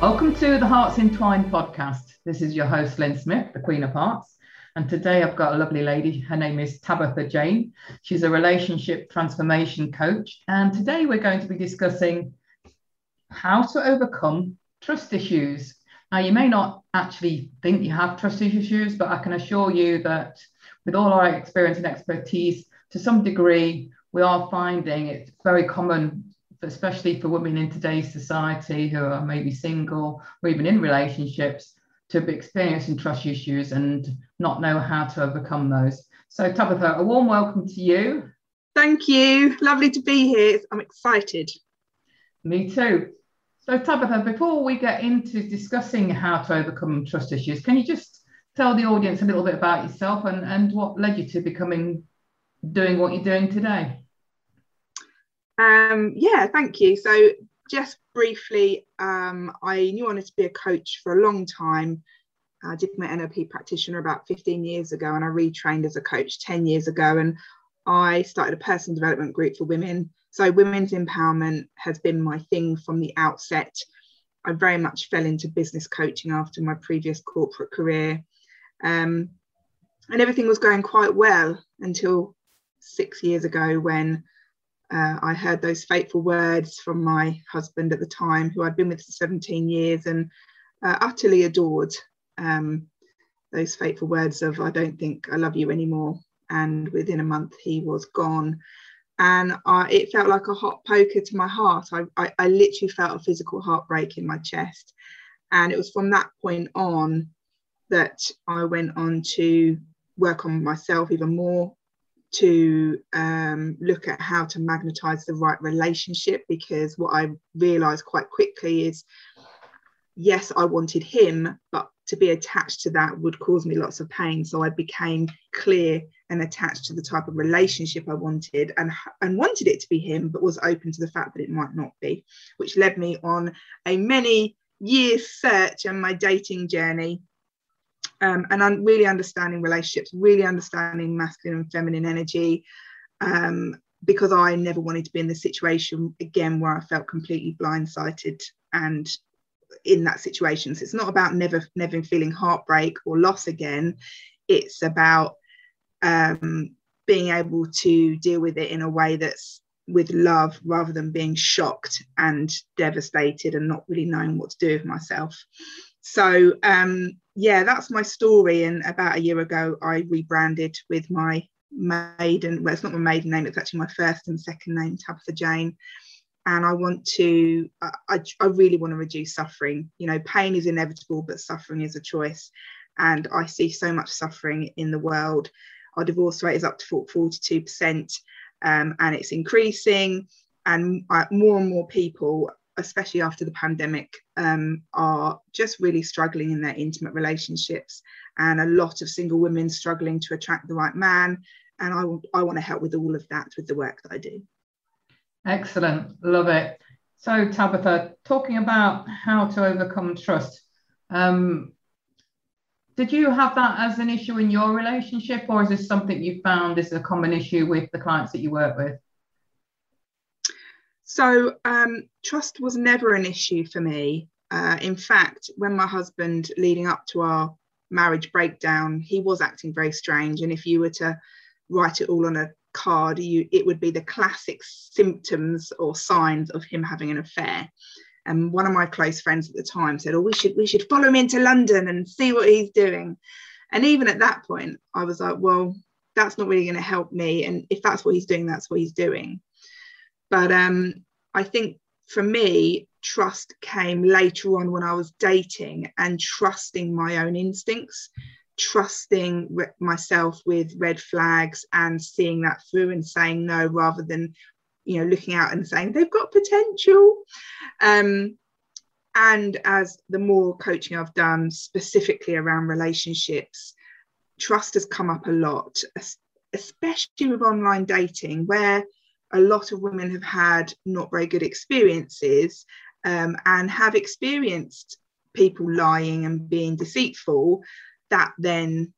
Welcome to the Hearts Entwined podcast. This is your host, Lynn Smith, the Queen of Hearts. And today I've got a lovely lady. Her name is Tabitha Jane. She's a relationship transformation coach. And today we're going to be discussing how to overcome trust issues. Now, you may not actually think you have trust issues, but I can assure you that with all our experience and expertise, to some degree, we are finding it's very common especially for women in today's society who are maybe single or even in relationships, to be experiencing trust issues and not know how to overcome those. So, Tabitha, a warm welcome to you. Thank you. Lovely to be here. I'm excited. Me too. So, Tabitha, before we get into discussing how to overcome trust issues, can you just tell the audience a little bit about yourself and, and what led you to becoming doing what you're doing today? Um, yeah, thank you. So, just briefly, um, I knew I wanted to be a coach for a long time. I did my NLP practitioner about 15 years ago, and I retrained as a coach 10 years ago. And I started a personal development group for women. So, women's empowerment has been my thing from the outset. I very much fell into business coaching after my previous corporate career. Um, and everything was going quite well until six years ago when uh, I heard those fateful words from my husband at the time, who I'd been with for 17 years and uh, utterly adored. Um, those fateful words of, I don't think I love you anymore. And within a month, he was gone. And I, it felt like a hot poker to my heart. I, I, I literally felt a physical heartbreak in my chest. And it was from that point on that I went on to work on myself even more, to um, look at how to magnetize the right relationship because what I realized quite quickly is yes, I wanted him, but to be attached to that would cause me lots of pain. So I became clear and attached to the type of relationship I wanted and, and wanted it to be him, but was open to the fact that it might not be, which led me on a many years search and my dating journey um, and I'm really understanding relationships, really understanding masculine and feminine energy, um, because I never wanted to be in the situation again where I felt completely blindsided and in that situation. So it's not about never never feeling heartbreak or loss again. It's about um, being able to deal with it in a way that's with love rather than being shocked and devastated and not really knowing what to do with myself. So um, yeah, that's my story. And about a year ago, I rebranded with my maiden, well, it's not my maiden name, it's actually my first and second name, Tabitha Jane. And I want to, I, I really want to reduce suffering. You know, pain is inevitable, but suffering is a choice. And I see so much suffering in the world. Our divorce rate is up to 42%, um, and it's increasing. And uh, more and more people especially after the pandemic, um, are just really struggling in their intimate relationships, and a lot of single women struggling to attract the right man. And I, I want to help with all of that with the work that I do. Excellent, love it. So, Tabitha, talking about how to overcome trust, um, did you have that as an issue in your relationship, or is this something you found is a common issue with the clients that you work with? So um, trust was never an issue for me. Uh, in fact, when my husband, leading up to our marriage breakdown, he was acting very strange. And if you were to write it all on a card, you, it would be the classic symptoms or signs of him having an affair. And one of my close friends at the time said, "Oh, we should we should follow him into London and see what he's doing." And even at that point, I was like, "Well, that's not really going to help me. And if that's what he's doing, that's what he's doing." But um, I think for me, trust came later on when I was dating and trusting my own instincts, trusting re- myself with red flags and seeing that through and saying no rather than you know looking out and saying they've got potential. Um, and as the more coaching I've done specifically around relationships, trust has come up a lot, especially with online dating, where a lot of women have had not very good experiences um, and have experienced people lying and being deceitful. That then,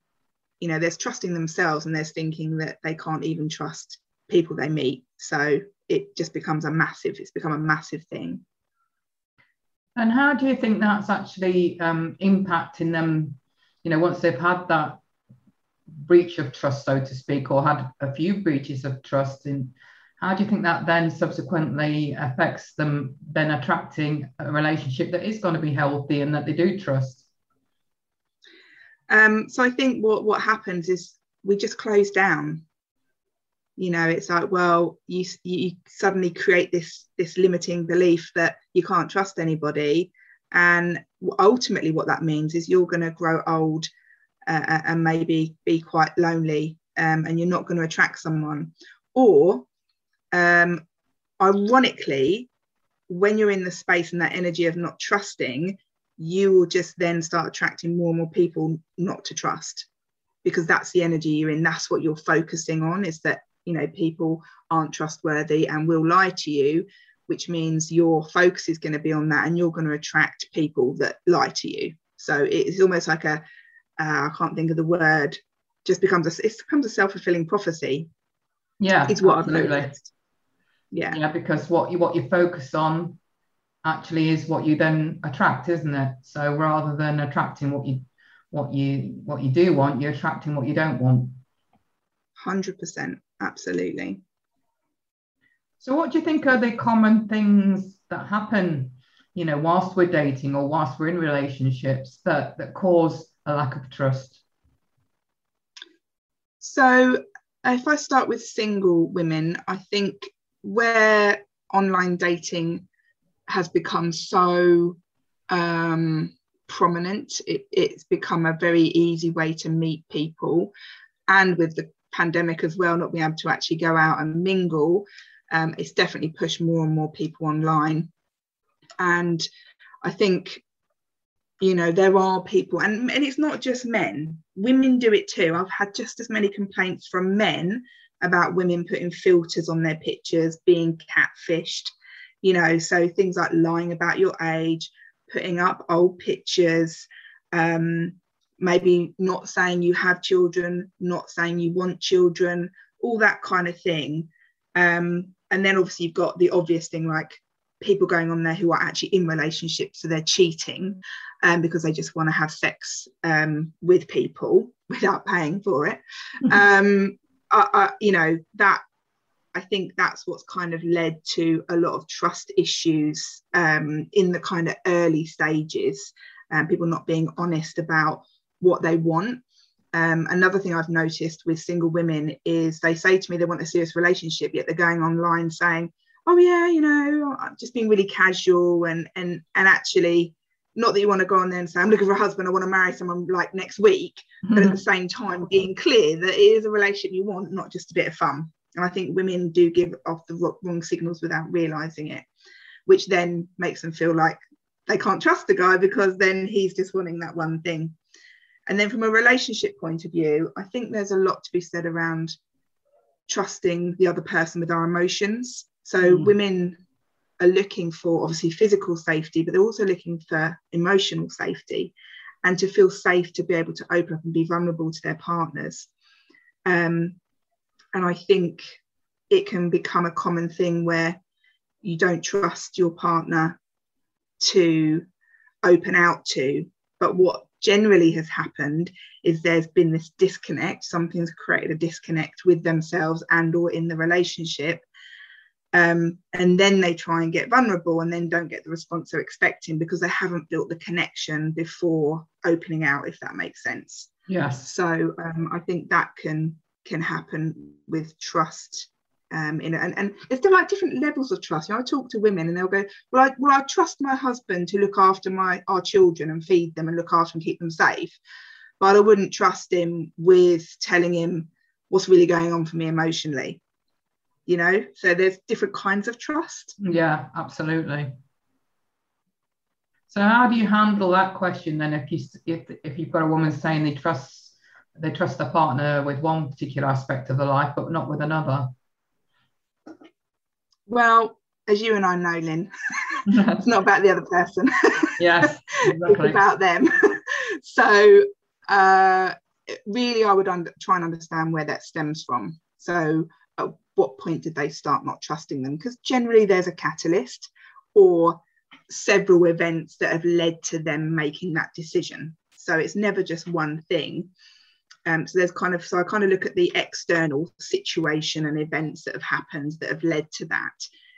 you know, there's trusting themselves and there's thinking that they can't even trust people they meet. So it just becomes a massive, it's become a massive thing. And how do you think that's actually um, impacting them, you know, once they've had that breach of trust, so to speak, or had a few breaches of trust in how do you think that then subsequently affects them then attracting a relationship that is going to be healthy and that they do trust? Um, so I think what what happens is we just close down. You know, it's like, well, you you suddenly create this this limiting belief that you can't trust anybody, and ultimately what that means is you're going to grow old uh, and maybe be quite lonely, um, and you're not going to attract someone, or um, ironically, when you're in the space and that energy of not trusting, you will just then start attracting more and more people not to trust because that's the energy you're in. That's what you're focusing on is that, you know, people aren't trustworthy and will lie to you, which means your focus is going to be on that and you're going to attract people that lie to you. So it's almost like a uh, I can't think of the word, just becomes a, it becomes a self-fulfilling prophecy. Yeah, it's what absolutely. I've noticed yeah. Yeah because what you what you focus on actually is what you then attract isn't it? So rather than attracting what you what you what you do want you're attracting what you don't want. 100% absolutely. So what do you think are the common things that happen you know whilst we're dating or whilst we're in relationships that that cause a lack of trust? So if i start with single women i think where online dating has become so um, prominent, it, it's become a very easy way to meet people. And with the pandemic as well, not being able to actually go out and mingle, um, it's definitely pushed more and more people online. And I think, you know, there are people, and, and it's not just men, women do it too. I've had just as many complaints from men about women putting filters on their pictures, being catfished, you know, so things like lying about your age, putting up old pictures, um, maybe not saying you have children, not saying you want children, all that kind of thing. Um, and then obviously you've got the obvious thing like people going on there who are actually in relationships, so they're cheating um, because they just want to have sex um, with people without paying for it. um, you know that I think that's what's kind of led to a lot of trust issues um, in the kind of early stages, um, people not being honest about what they want. Um, another thing I've noticed with single women is they say to me they want a serious relationship, yet they're going online saying, "Oh yeah, you know, I'm just being really casual," and and and actually not that you want to go on there and say i'm looking for a husband i want to marry someone like next week mm-hmm. but at the same time being clear that it is a relationship you want not just a bit of fun and i think women do give off the wrong signals without realizing it which then makes them feel like they can't trust the guy because then he's just wanting that one thing and then from a relationship point of view i think there's a lot to be said around trusting the other person with our emotions so mm. women are looking for obviously physical safety, but they're also looking for emotional safety and to feel safe to be able to open up and be vulnerable to their partners. Um, and I think it can become a common thing where you don't trust your partner to open out to. But what generally has happened is there's been this disconnect something's created a disconnect with themselves and or in the relationship um, and then they try and get vulnerable and then don't get the response they're expecting because they haven't built the connection before opening out if that makes sense. Yes. So um, i think that can can happen with trust um, in and, and it's like different levels of trust. You know, I talk to women and they'll go, well, I well, I trust my husband to look after my our children and feed them and look after and keep them safe, but I wouldn't trust him with telling him what's really going on for me emotionally you know so there's different kinds of trust yeah absolutely So how do you handle that question then? If you if if you've got a woman saying they trust they trust their partner with one particular aspect of the life, but not with another. Well, as you and I know, Lynn, it's not about the other person. Yes, exactly. it's about them. so, uh, really, I would under, try and understand where that stems from. So, what point did they start not trusting them? Because generally, there's a catalyst or several events that have led to them making that decision. So, it's never just one thing. Um, so there's kind of so I kind of look at the external situation and events that have happened that have led to that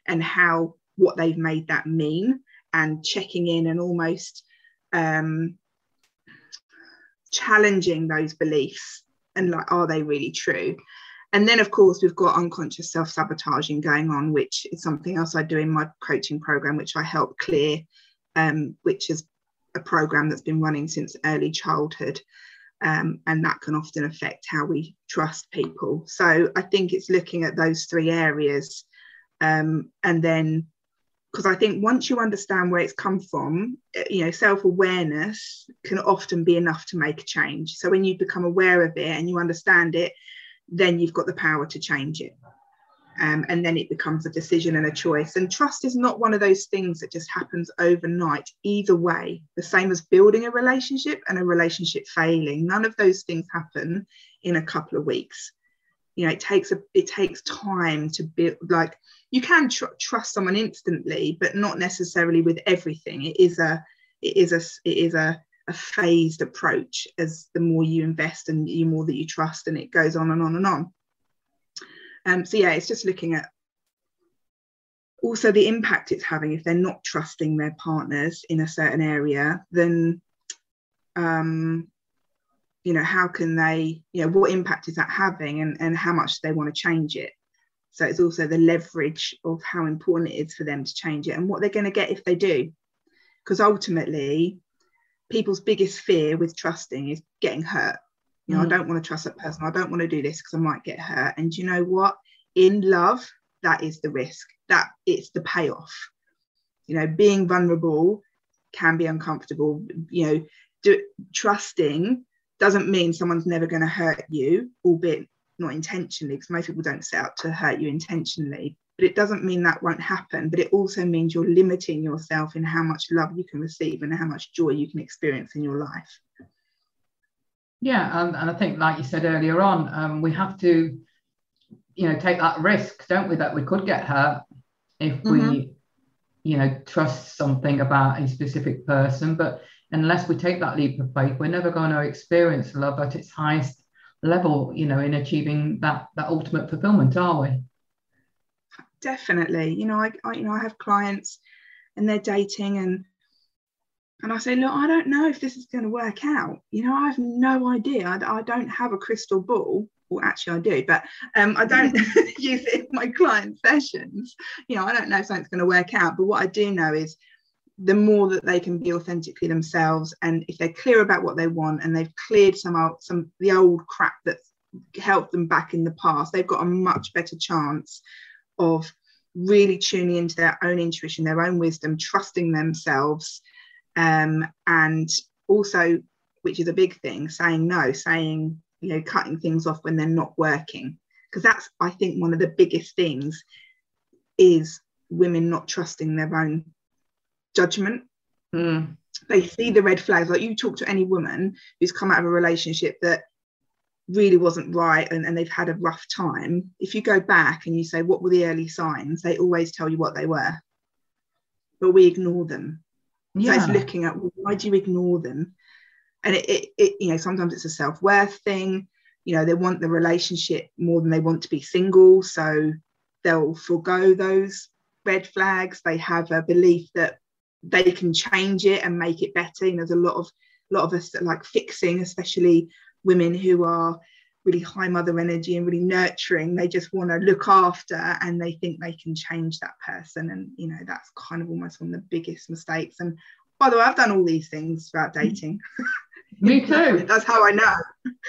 and how what they've made that mean and checking in and almost um, challenging those beliefs and like are they really true and then of course we've got unconscious self-sabotaging going on which is something else i do in my coaching program which i help clear um, which is a program that's been running since early childhood um, and that can often affect how we trust people so i think it's looking at those three areas um, and then because I think once you understand where it's come from, eh, you know, self-awareness can often be enough to make a change. So when you become aware of it and you understand it, then you've got the power to change it. Um, and then it becomes a decision and a choice. And trust is not one of those things that just happens overnight, either way. The same as building a relationship and a relationship failing. None of those things happen in a couple of weeks. You know, it takes a it takes time to build like you can tr- trust someone instantly, but not necessarily with everything. It is a it is a it is a a phased approach as the more you invest and the more that you trust, and it goes on and on and on. Um, so yeah, it's just looking at also the impact it's having if they're not trusting their partners in a certain area, then um, you know how can they you know what impact is that having and, and how much they want to change it so it's also the leverage of how important it is for them to change it and what they're going to get if they do. Because ultimately, people's biggest fear with trusting is getting hurt. You know, mm. I don't want to trust that person. I don't want to do this because I might get hurt. And you know what? In love, that is the risk. That it's the payoff. You know, being vulnerable can be uncomfortable. You know, do, trusting doesn't mean someone's never going to hurt you, albeit not intentionally, because most people don't set out to hurt you intentionally. But it doesn't mean that won't happen. But it also means you're limiting yourself in how much love you can receive and how much joy you can experience in your life. Yeah, and, and I think, like you said earlier on, um, we have to, you know, take that risk, don't we, that we could get hurt if mm-hmm. we, you know, trust something about a specific person. But unless we take that leap of faith, we're never going to experience love at its highest level, you know, in achieving that that ultimate fulfillment, are we? Definitely. You know, I, I you know I have clients and they're dating and and I say, look, I don't know if this is going to work out. You know, I have no idea. I, I don't have a crystal ball. Well, actually, I do, but um, I don't use it in my client sessions. You know, I don't know if something's going to work out. But what I do know is the more that they can be authentically themselves and if they're clear about what they want and they've cleared some out some the old crap that's helped them back in the past they've got a much better chance of really tuning into their own intuition their own wisdom trusting themselves um, and also which is a big thing saying no saying you know cutting things off when they're not working because that's i think one of the biggest things is women not trusting their own judgment. Mm. They see the red flags. Like you talk to any woman who's come out of a relationship that really wasn't right and, and they've had a rough time. If you go back and you say, What were the early signs? They always tell you what they were. But we ignore them. Yeah. So it's looking at well, why do you ignore them? And it, it, it you know, sometimes it's a self-worth thing. You know, they want the relationship more than they want to be single. So they'll forego those red flags. They have a belief that they can change it and make it better. And there's a lot of a lot of us that like fixing, especially women who are really high mother energy and really nurturing. They just want to look after and they think they can change that person. And you know, that's kind of almost one of the biggest mistakes. And by the way, I've done all these things throughout dating. me too. That's how I know.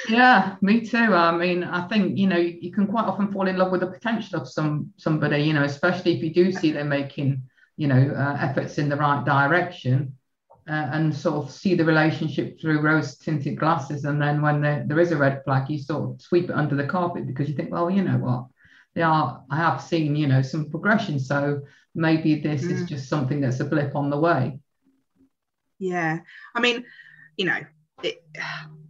Yeah, me too. I mean, I think you know you can quite often fall in love with the potential of some somebody, you know, especially if you do see them making you know uh, efforts in the right direction uh, and sort of see the relationship through rose tinted glasses. And then when there, there is a red flag, you sort of sweep it under the carpet because you think, well, you know what, they are, I have seen, you know, some progression. So maybe this mm. is just something that's a blip on the way. Yeah. I mean, you know, it,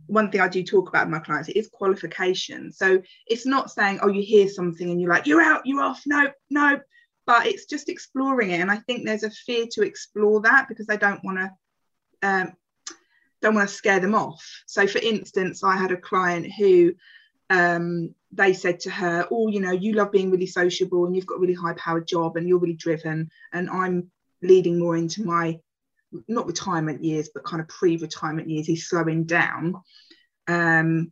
one thing I do talk about with my clients is qualification. So it's not saying, oh, you hear something and you're like, you're out, you're off. No, no. But it's just exploring it. And I think there's a fear to explore that because they don't want to um, don't want to scare them off. So for instance, I had a client who um, they said to her, Oh, you know, you love being really sociable and you've got a really high powered job and you're really driven. And I'm leading more into my not retirement years, but kind of pre-retirement years. He's slowing down. Um,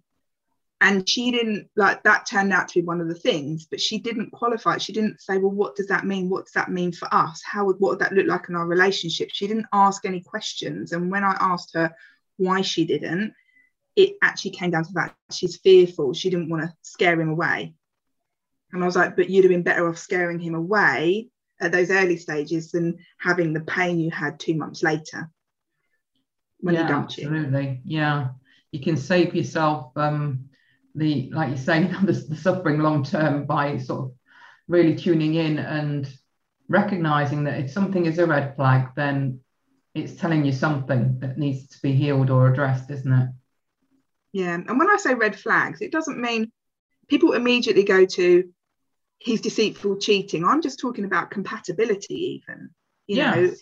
and she didn't like that turned out to be one of the things, but she didn't qualify. She didn't say, well, what does that mean? What does that mean for us? How would what would that look like in our relationship? She didn't ask any questions. And when I asked her why she didn't, it actually came down to that she's fearful. She didn't want to scare him away. And I was like, but you'd have been better off scaring him away at those early stages than having the pain you had two months later when yeah, you dumped absolutely. you. Yeah. You can save yourself um, the, like you say, the, the suffering long term by sort of really tuning in and recognizing that if something is a red flag, then it's telling you something that needs to be healed or addressed, isn't it? Yeah. And when I say red flags, it doesn't mean people immediately go to he's deceitful, cheating. I'm just talking about compatibility, even. You yes. know,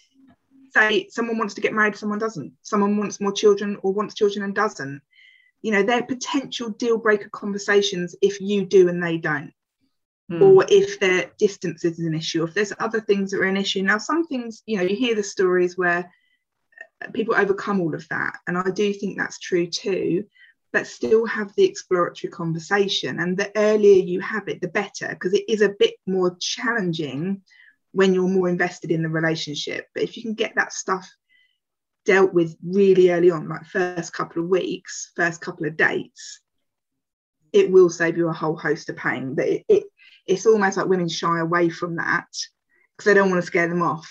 say someone wants to get married, someone doesn't. Someone wants more children or wants children and doesn't. You know, they're potential deal breaker conversations if you do and they don't. Mm. Or if their distance is an issue, if there's other things that are an issue. Now, some things, you know, you hear the stories where people overcome all of that. And I do think that's true too but still have the exploratory conversation. And the earlier you have it, the better, because it is a bit more challenging when you're more invested in the relationship. But if you can get that stuff dealt with really early on, like first couple of weeks, first couple of dates, it will save you a whole host of pain. But it, it it's almost like women shy away from that because they don't want to scare them off.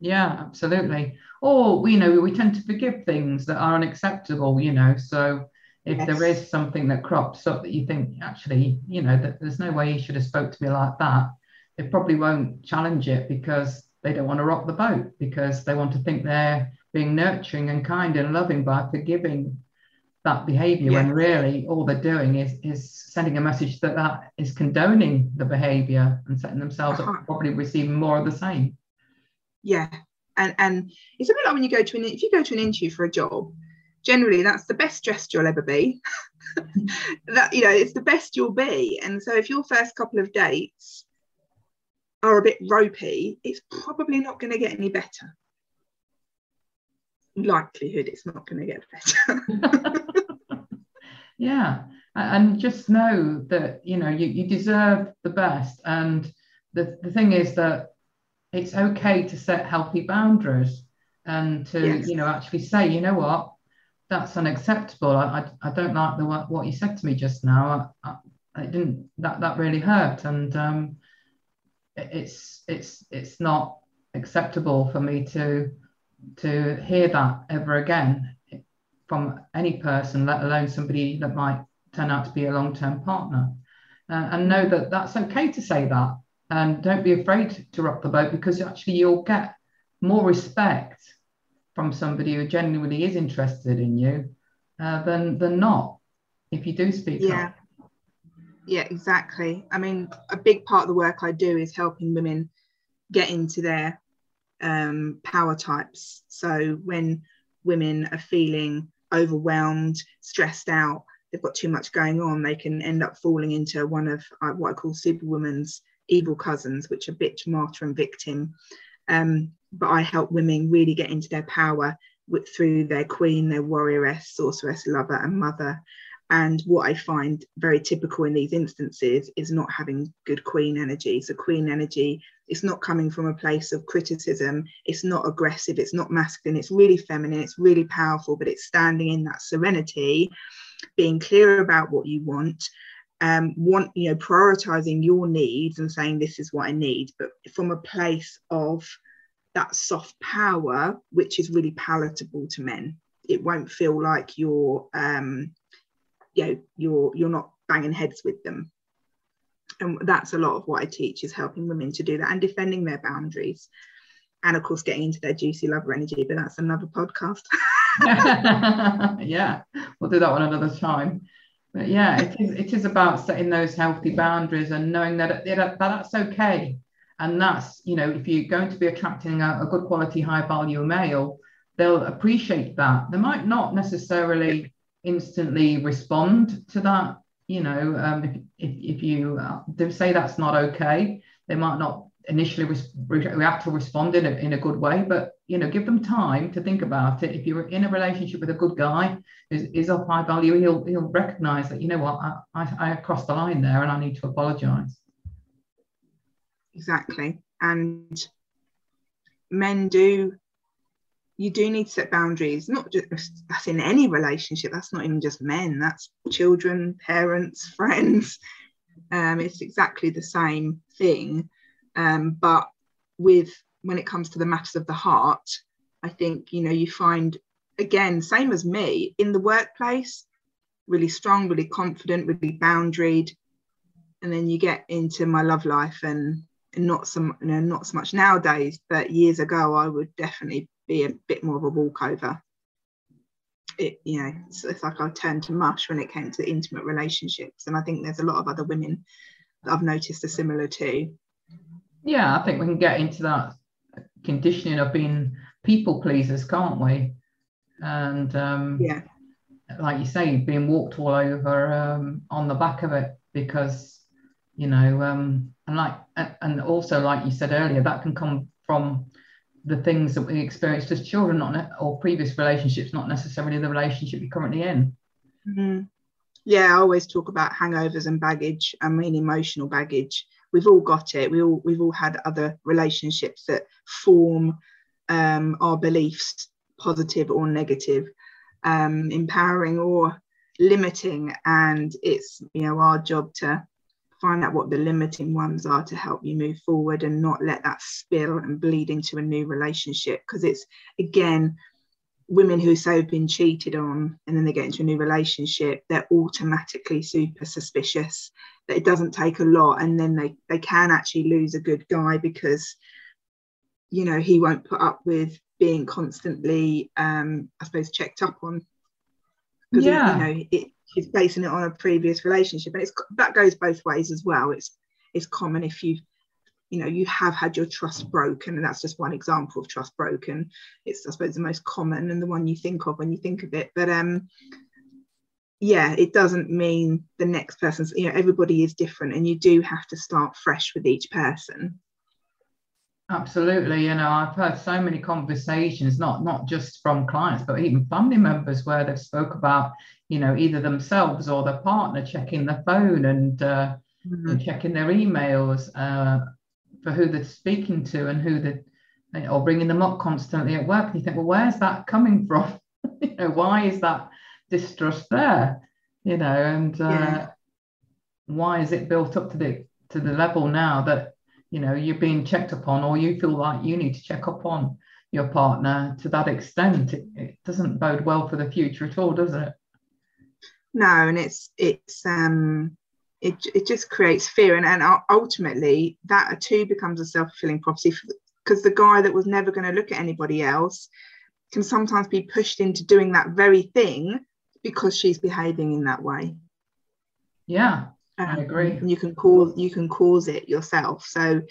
Yeah, absolutely. Or you know, we tend to forgive things that are unacceptable. You know, so if yes. there is something that crops up that you think actually you know that there's no way he should have spoke to me like that they probably won't challenge it because they don't want to rock the boat because they want to think they're being nurturing and kind and loving by forgiving that behavior when really all they're doing is is sending a message that that is condoning the behavior and setting themselves uh-huh. up probably receiving more of the same. Yeah. And and it's a bit like when you go to an if you go to an interview for a job generally that's the best dressed you'll ever be. That you know it's the best you'll be. And so if your first couple of dates are a bit ropey it's probably not going to get any better likelihood it's not going to get better yeah and just know that you know you, you deserve the best and the, the thing is that it's okay to set healthy boundaries and to yes. you know actually say you know what that's unacceptable. I, I, I, don't like the what you said to me just now. I, I, it didn't that that really hurt, and um, it, it's it's it's not acceptable for me to to hear that ever again from any person, let alone somebody that might turn out to be a long term partner. Uh, and know that that's okay to say that, and don't be afraid to rock the boat because actually you'll get more respect from somebody who genuinely is interested in you uh, than than not if you do speak yeah up. yeah exactly i mean a big part of the work i do is helping women get into their um, power types so when women are feeling overwhelmed stressed out they've got too much going on they can end up falling into one of uh, what i call superwoman's evil cousins which are bitch martyr and victim um, but I help women really get into their power with, through their queen, their warrioress, sorceress, lover, and mother. And what I find very typical in these instances is not having good queen energy. So, queen energy is not coming from a place of criticism, it's not aggressive, it's not masculine, it's really feminine, it's really powerful, but it's standing in that serenity, being clear about what you want. Um, want you know prioritizing your needs and saying this is what I need, but from a place of that soft power, which is really palatable to men. It won't feel like you're, um, you know, you're you're not banging heads with them. And that's a lot of what I teach is helping women to do that and defending their boundaries. And of course, getting into their juicy lover energy, but that's another podcast. yeah, we'll do that one another time. But yeah, it is, it is about setting those healthy boundaries and knowing that, that that's okay. And that's, you know, if you're going to be attracting a, a good quality, high value male, they'll appreciate that. They might not necessarily instantly respond to that. You know, um, if, if, if you uh, say that's not okay, they might not initially re- react or respond in a, in a good way, but you know, give them time to think about it. If you're in a relationship with a good guy who's is of high value, he'll he'll recognize that you know what I, I, I crossed the line there and I need to apologize. Exactly, and men do. You do need to set boundaries, not just that's in any relationship. That's not even just men. That's children, parents, friends. Um, it's exactly the same thing um, but with when it comes to the matters of the heart, I think you know you find again same as me in the workplace, really strong, really confident, really boundaried, and then you get into my love life and, and not some you know not so much nowadays, but years ago I would definitely be a bit more of a walkover. It, you know, it's, it's like I turned to mush when it came to intimate relationships, and I think there's a lot of other women that I've noticed are similar too yeah, I think we can get into that conditioning of being people pleasers, can't we? And um, yeah, like you say, being walked all over um, on the back of it because you know, um, and like and also like you said earlier, that can come from the things that we experienced as children, not ne- or previous relationships, not necessarily the relationship you're currently in. Mm-hmm. Yeah, I always talk about hangovers and baggage. I mean, emotional baggage we've all got it we all we've all had other relationships that form um, our beliefs positive or negative um, empowering or limiting and it's you know our job to find out what the limiting ones are to help you move forward and not let that spill and bleed into a new relationship. Because it's again women who say have been cheated on and then they get into a new relationship they're automatically super suspicious. That it doesn't take a lot and then they they can actually lose a good guy because you know he won't put up with being constantly um i suppose checked up on. Yeah. you know it, he's basing it on a previous relationship and it's that goes both ways as well it's it's common if you you know you have had your trust broken and that's just one example of trust broken it's i suppose the most common and the one you think of when you think of it but um yeah, it doesn't mean the next person's, you know, everybody is different and you do have to start fresh with each person. Absolutely. You know, I've heard so many conversations, not not just from clients, but even family members where they've spoke about, you know, either themselves or their partner checking their phone and, uh, mm-hmm. and checking their emails uh, for who they're speaking to and who they or bringing them up constantly at work. And you think, well, where's that coming from? you know, why is that distrust there you know and uh, yeah. why is it built up to the to the level now that you know you're being checked upon or you feel like you need to check up on your partner to that extent it, it doesn't bode well for the future at all does it no and it's it's um it, it just creates fear and, and ultimately that too becomes a self-fulfilling prophecy because the guy that was never going to look at anybody else can sometimes be pushed into doing that very thing because she's behaving in that way. Yeah, um, I agree. You can cause you can cause it yourself. So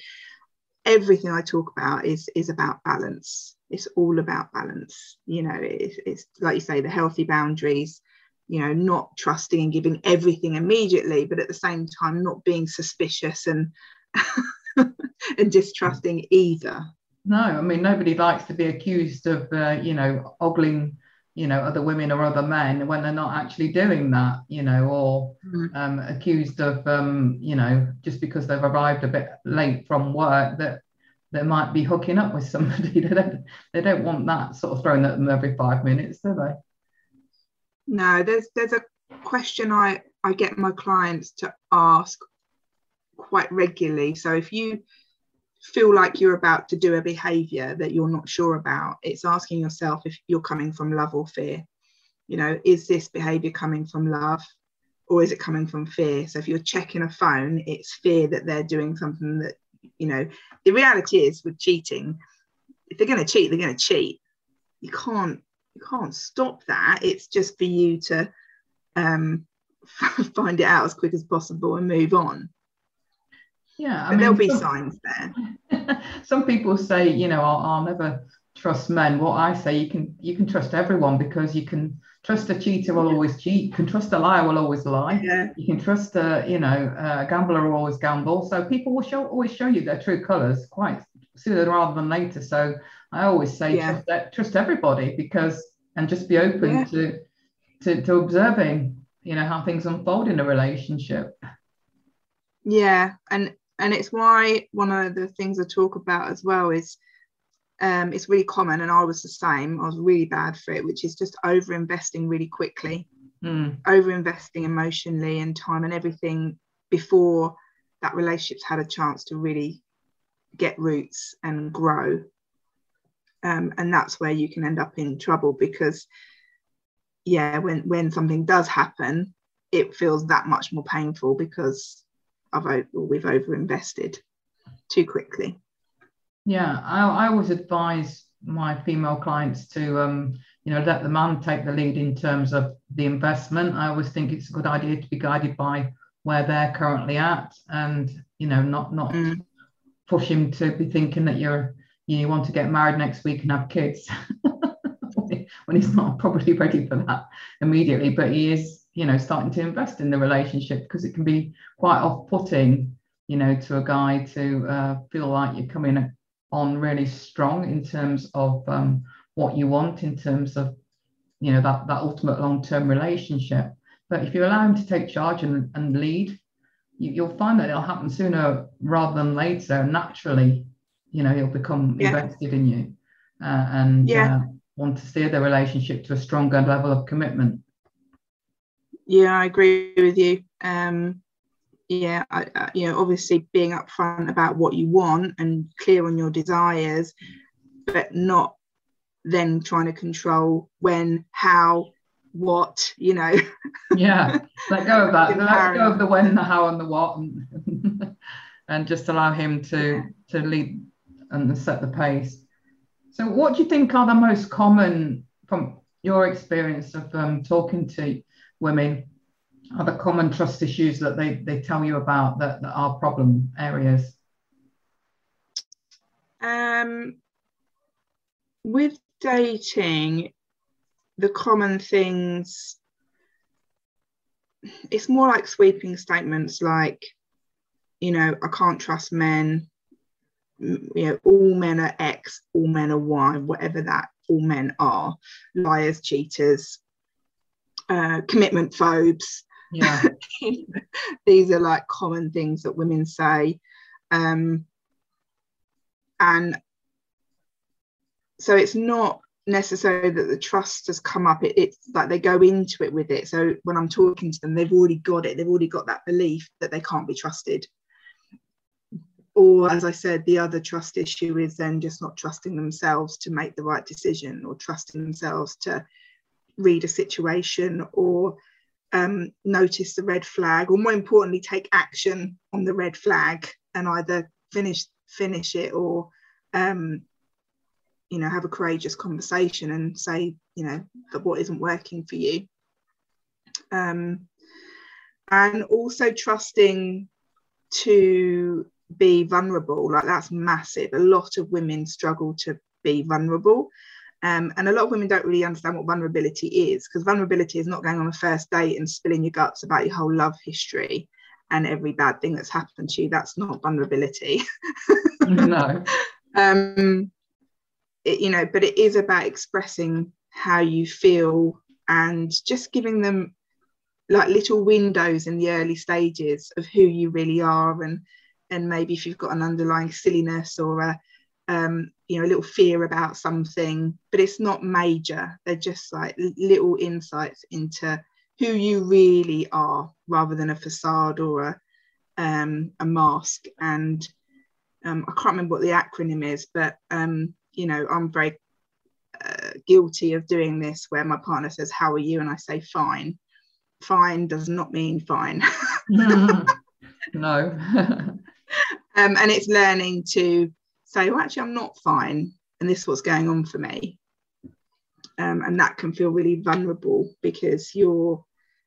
everything I talk about is is about balance. It's all about balance. You know, it's, it's like you say, the healthy boundaries. You know, not trusting and giving everything immediately, but at the same time not being suspicious and and distrusting either. No, I mean nobody likes to be accused of, uh, you know, ogling you know other women or other men when they're not actually doing that you know or mm-hmm. um, accused of um, you know just because they've arrived a bit late from work that they might be hooking up with somebody they don't they don't want that sort of thrown at them every five minutes do they no there's there's a question i i get my clients to ask quite regularly. So if you feel like you're about to do a behavior that you're not sure about it's asking yourself if you're coming from love or fear. You know is this behavior coming from love or is it coming from fear? So if you're checking a phone it's fear that they're doing something that you know the reality is with cheating if they're going to cheat they're going to cheat. You can't you can't stop that. It's just for you to um, find it out as quick as possible and move on. Yeah I mean, there'll be some, signs there. some people say you know I'll, I'll never trust men. What i say you can you can trust everyone because you can trust a cheater will always cheat. You can trust a liar will always lie. Yeah. you can trust a you know a gambler will always gamble. So people will show always show you their true colors quite sooner rather than later so i always say yeah. trust, trust everybody because and just be open yeah. to, to to observing you know how things unfold in a relationship yeah and and it's why one of the things I talk about as well is um, it's really common, and I was the same. I was really bad for it, which is just over investing really quickly, mm. over investing emotionally and time and everything before that relationship's had a chance to really get roots and grow. Um, and that's where you can end up in trouble because, yeah, when when something does happen, it feels that much more painful because I've we've over invested too quickly. Yeah, I, I always advise my female clients to um, you know let the man take the lead in terms of the investment. I always think it's a good idea to be guided by where they're currently at, and you know not not mm. Push him to be thinking that you're you want to get married next week and have kids when he's not probably ready for that immediately. But he is you know starting to invest in the relationship because it can be quite off-putting you know to a guy to uh, feel like you're coming on really strong in terms of um, what you want in terms of you know that that ultimate long-term relationship but if you allow him to take charge and, and lead you, will find that it'll happen sooner rather than later naturally you know he'll become yeah. invested in you uh, and yeah. uh, want to steer the relationship to a stronger level of commitment yeah, I agree with you. Um, yeah, I, I, you know, obviously being upfront about what you want and clear on your desires, but not then trying to control when, how, what, you know. yeah, let go of that. let go of the when, the how, and the what, and, and just allow him to to lead and set the pace. So, what do you think are the most common from your experience of um, talking to women are the common trust issues that they, they tell you about that, that are problem areas? Um, with dating, the common things, it's more like sweeping statements like, you know, I can't trust men, you know, all men are X, all men are Y, whatever that all men are, liars, cheaters, uh, commitment phobes. Yeah. These are like common things that women say. Um, and so it's not necessarily that the trust has come up, it, it's like they go into it with it. So when I'm talking to them, they've already got it, they've already got that belief that they can't be trusted. Or, as I said, the other trust issue is then just not trusting themselves to make the right decision or trusting themselves to read a situation or um, notice the red flag or more importantly take action on the red flag and either finish finish it or um, you know have a courageous conversation and say you know that what isn't working for you um, and also trusting to be vulnerable like that's massive a lot of women struggle to be vulnerable um, and a lot of women don't really understand what vulnerability is because vulnerability is not going on a first date and spilling your guts about your whole love history and every bad thing that's happened to you. That's not vulnerability. no. Um, it, you know, but it is about expressing how you feel and just giving them like little windows in the early stages of who you really are and and maybe if you've got an underlying silliness or a um, you know a little fear about something but it's not major. They're just like little insights into who you really are rather than a facade or a um, a mask. And um, I can't remember what the acronym is, but um, you know, I'm very uh, guilty of doing this where my partner says, How are you? And I say, Fine. Fine does not mean fine. no. um, and it's learning to say, Well, actually, I'm not fine. And this is what's going on for me. Um, and that can feel really vulnerable because you're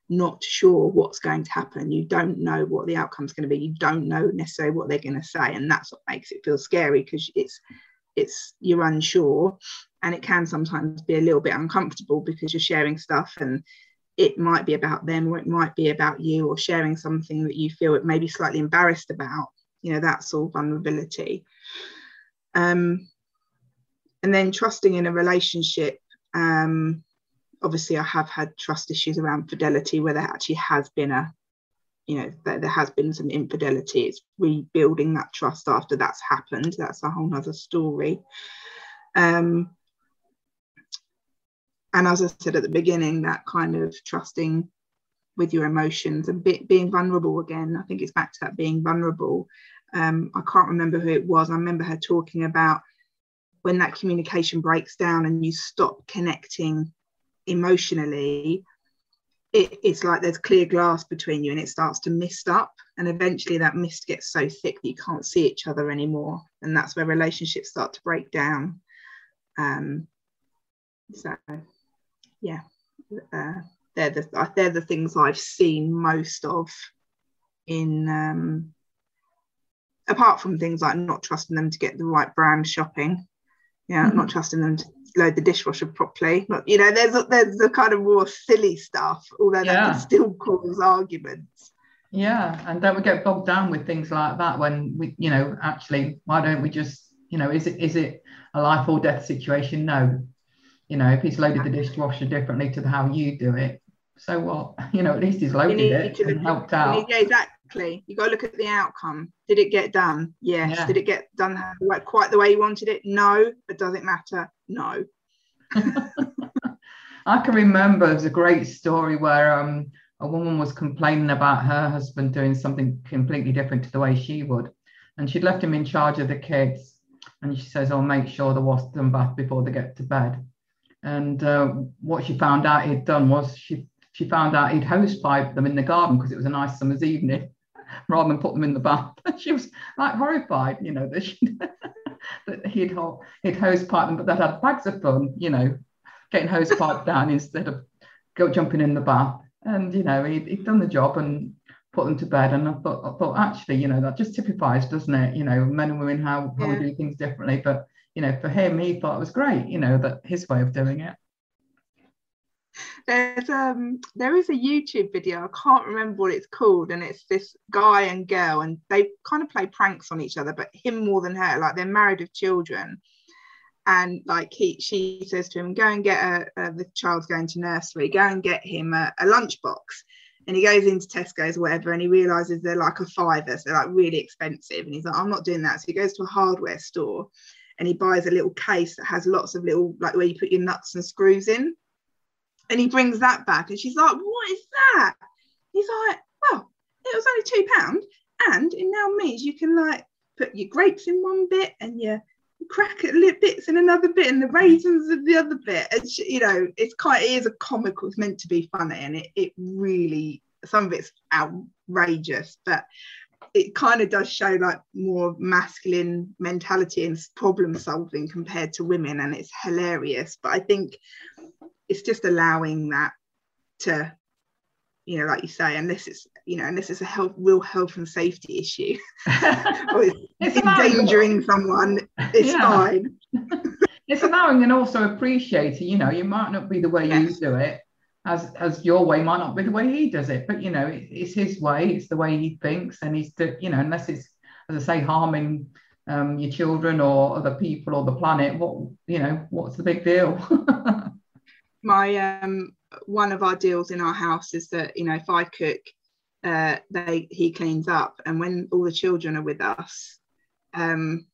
not sure what's going to happen. You don't know what the outcome's going to be. You don't know necessarily what they're going to say, and that's what makes it feel scary because it's it's you're unsure, and it can sometimes be a little bit uncomfortable because you're sharing stuff and it might be about them or it might be about you or sharing something that you feel it may be slightly embarrassed about. You know, that's all vulnerability. Um, and then trusting in a relationship um, obviously I have had trust issues around fidelity where there actually has been a, you know, there, has been some infidelity. It's rebuilding that trust after that's happened. That's a whole nother story. Um, and as I said at the beginning, that kind of trusting with your emotions and be, being vulnerable again. I think it's back to that being vulnerable. Um, I can't remember who it was. I remember her talking about when that communication breaks down and you stop connecting emotionally it, it's like there's clear glass between you and it starts to mist up and eventually that mist gets so thick that you can't see each other anymore and that's where relationships start to break down. Um so yeah uh, they're the they're the things I've seen most of in um apart from things like not trusting them to get the right brand shopping yeah mm-hmm. not trusting them to load the dishwasher properly. Not you know there's there's the kind of more silly stuff although yeah. that can still cause arguments. Yeah and don't we get bogged down with things like that when we you know actually why don't we just you know is it is it a life or death situation? No. You know if he's loaded the dishwasher differently to how you do it so what? You know at least he's loaded it and helped out. yeah exactly exactly. You got to look at the outcome. Did it get done? Yes. Yeah. Did it get done quite the way you wanted it? No. But does it matter? No. I can remember there's a great story where um, a woman was complaining about her husband doing something completely different to the way she would. And she'd left him in charge of the kids. And she says, Oh, make sure the wash done bath before they get to bed. And uh, what she found out he'd done was she she found out he'd hose piped them in the garden because it was a nice summer's evening rather than put them in the bath. she was like horrified, you know, that, she, that he'd, he'd hose pipe them, but they'd had bags of fun, you know, getting hose pipe down instead of go jumping in the bath. And, you know, he'd, he'd done the job and put them to bed. And I thought, I thought, actually, you know, that just typifies, doesn't it? You know, men and women, how, how yeah. we do things differently. But, you know, for him, he thought it was great, you know, that his way of doing it there's um there is a youtube video i can't remember what it's called and it's this guy and girl and they kind of play pranks on each other but him more than her like they're married with children. And like he she says to him go and get a, a the child's going to nursery go and get him a, a lunchbox. And he goes into tesco's or whatever and he realizes they're like a fiver so they're like really expensive and he's like i'm not doing that. So he goes to a hardware store and he buys a little case that has lots of little like where you put your nuts and screws in and he brings that back, and she's like, "What is that?" He's like, "Well, it was only two pound, and it now means you can like put your grapes in one bit and your cracker bits in another bit and the mm. raisins in the other bit. And you know, it's quite it is a comical. It's meant to be funny, and it it really some of it's outrageous, but it kind of does show like more masculine mentality and problem solving compared to women and it's hilarious but i think it's just allowing that to you know like you say unless it's you know unless it's a health real health and safety issue. Or it's, it's endangering someone it's fine. It's allowing and also appreciating you know you might not be the way yes. you do it as as your way might not be the way he does it but you know it, it's his way it's the way he thinks and he's to, you know unless it's as i say harming um, your children or other people or the planet what you know what's the big deal my um one of our deals in our house is that you know if I cook, uh, they he cleans up, and when all the children are with us, um,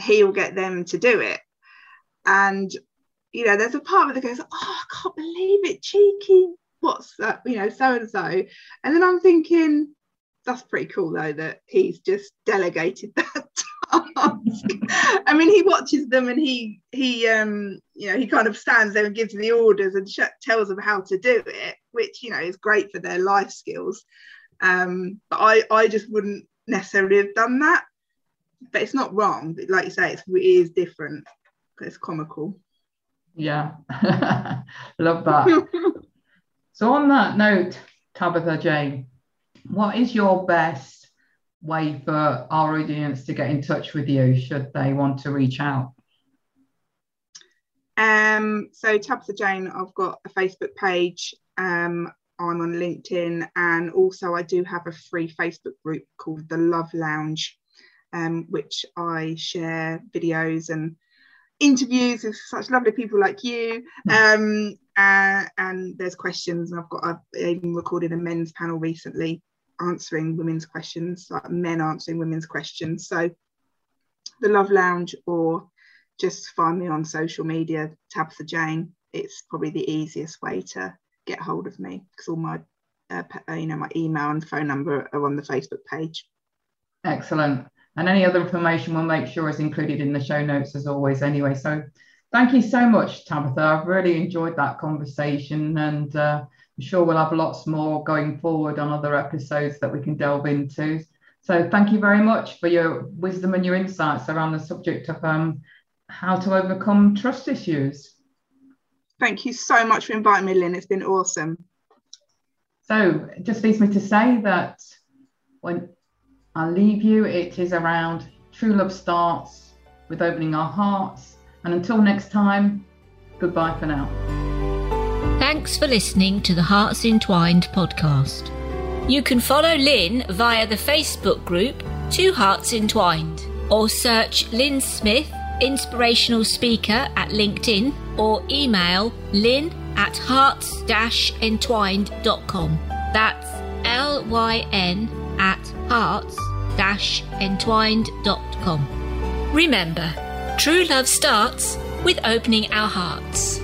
he'll get them to do it, and you know there's a part of it that goes, oh I can't believe it, cheeky, what's that, you know so and so, and then I'm thinking that's pretty cool though that he's just delegated that I mean, he watches them and he he um you know he kind of stands there and gives the orders and sh- tells them how to do it, which you know is great for their life skills. Um, but I I just wouldn't necessarily have done that. But it's not wrong. Like you say, it's, it is different. It's comical. Yeah, love that. so on that note, Tabitha Jane, what is your best way for our audience to get in touch with you should they want to reach out? Um, so Tabitha Jane, I've got a Facebook page. Um, I'm on LinkedIn, and also I do have a free Facebook group called the Love Lounge, um, which I share videos and interviews with such lovely people like you. Hmm. Um, uh, and there's questions, and I've got I've even recorded a men's panel recently answering women's questions, like men answering women's questions. So the Love Lounge, or just find me on social media, Tabitha Jane. It's probably the easiest way to get hold of me because all my, uh, you know, my email and phone number are on the Facebook page. Excellent. And any other information we'll make sure is included in the show notes as always. Anyway, so thank you so much, Tabitha. I've really enjoyed that conversation and. Uh, I'm sure we'll have lots more going forward on other episodes that we can delve into. So thank you very much for your wisdom and your insights around the subject of um, how to overcome trust issues. Thank you so much for inviting me, Lyn. It's been awesome. So it just leaves me to say that when I leave you, it is around true love starts with opening our hearts. And until next time, goodbye for now. Thanks for listening to the Hearts Entwined podcast. You can follow Lyn via the Facebook group Two Hearts Entwined or search Lyn Smith, inspirational speaker at LinkedIn or email lyn at hearts entwined.com. That's L Y N at hearts entwined.com. Remember, true love starts with opening our hearts.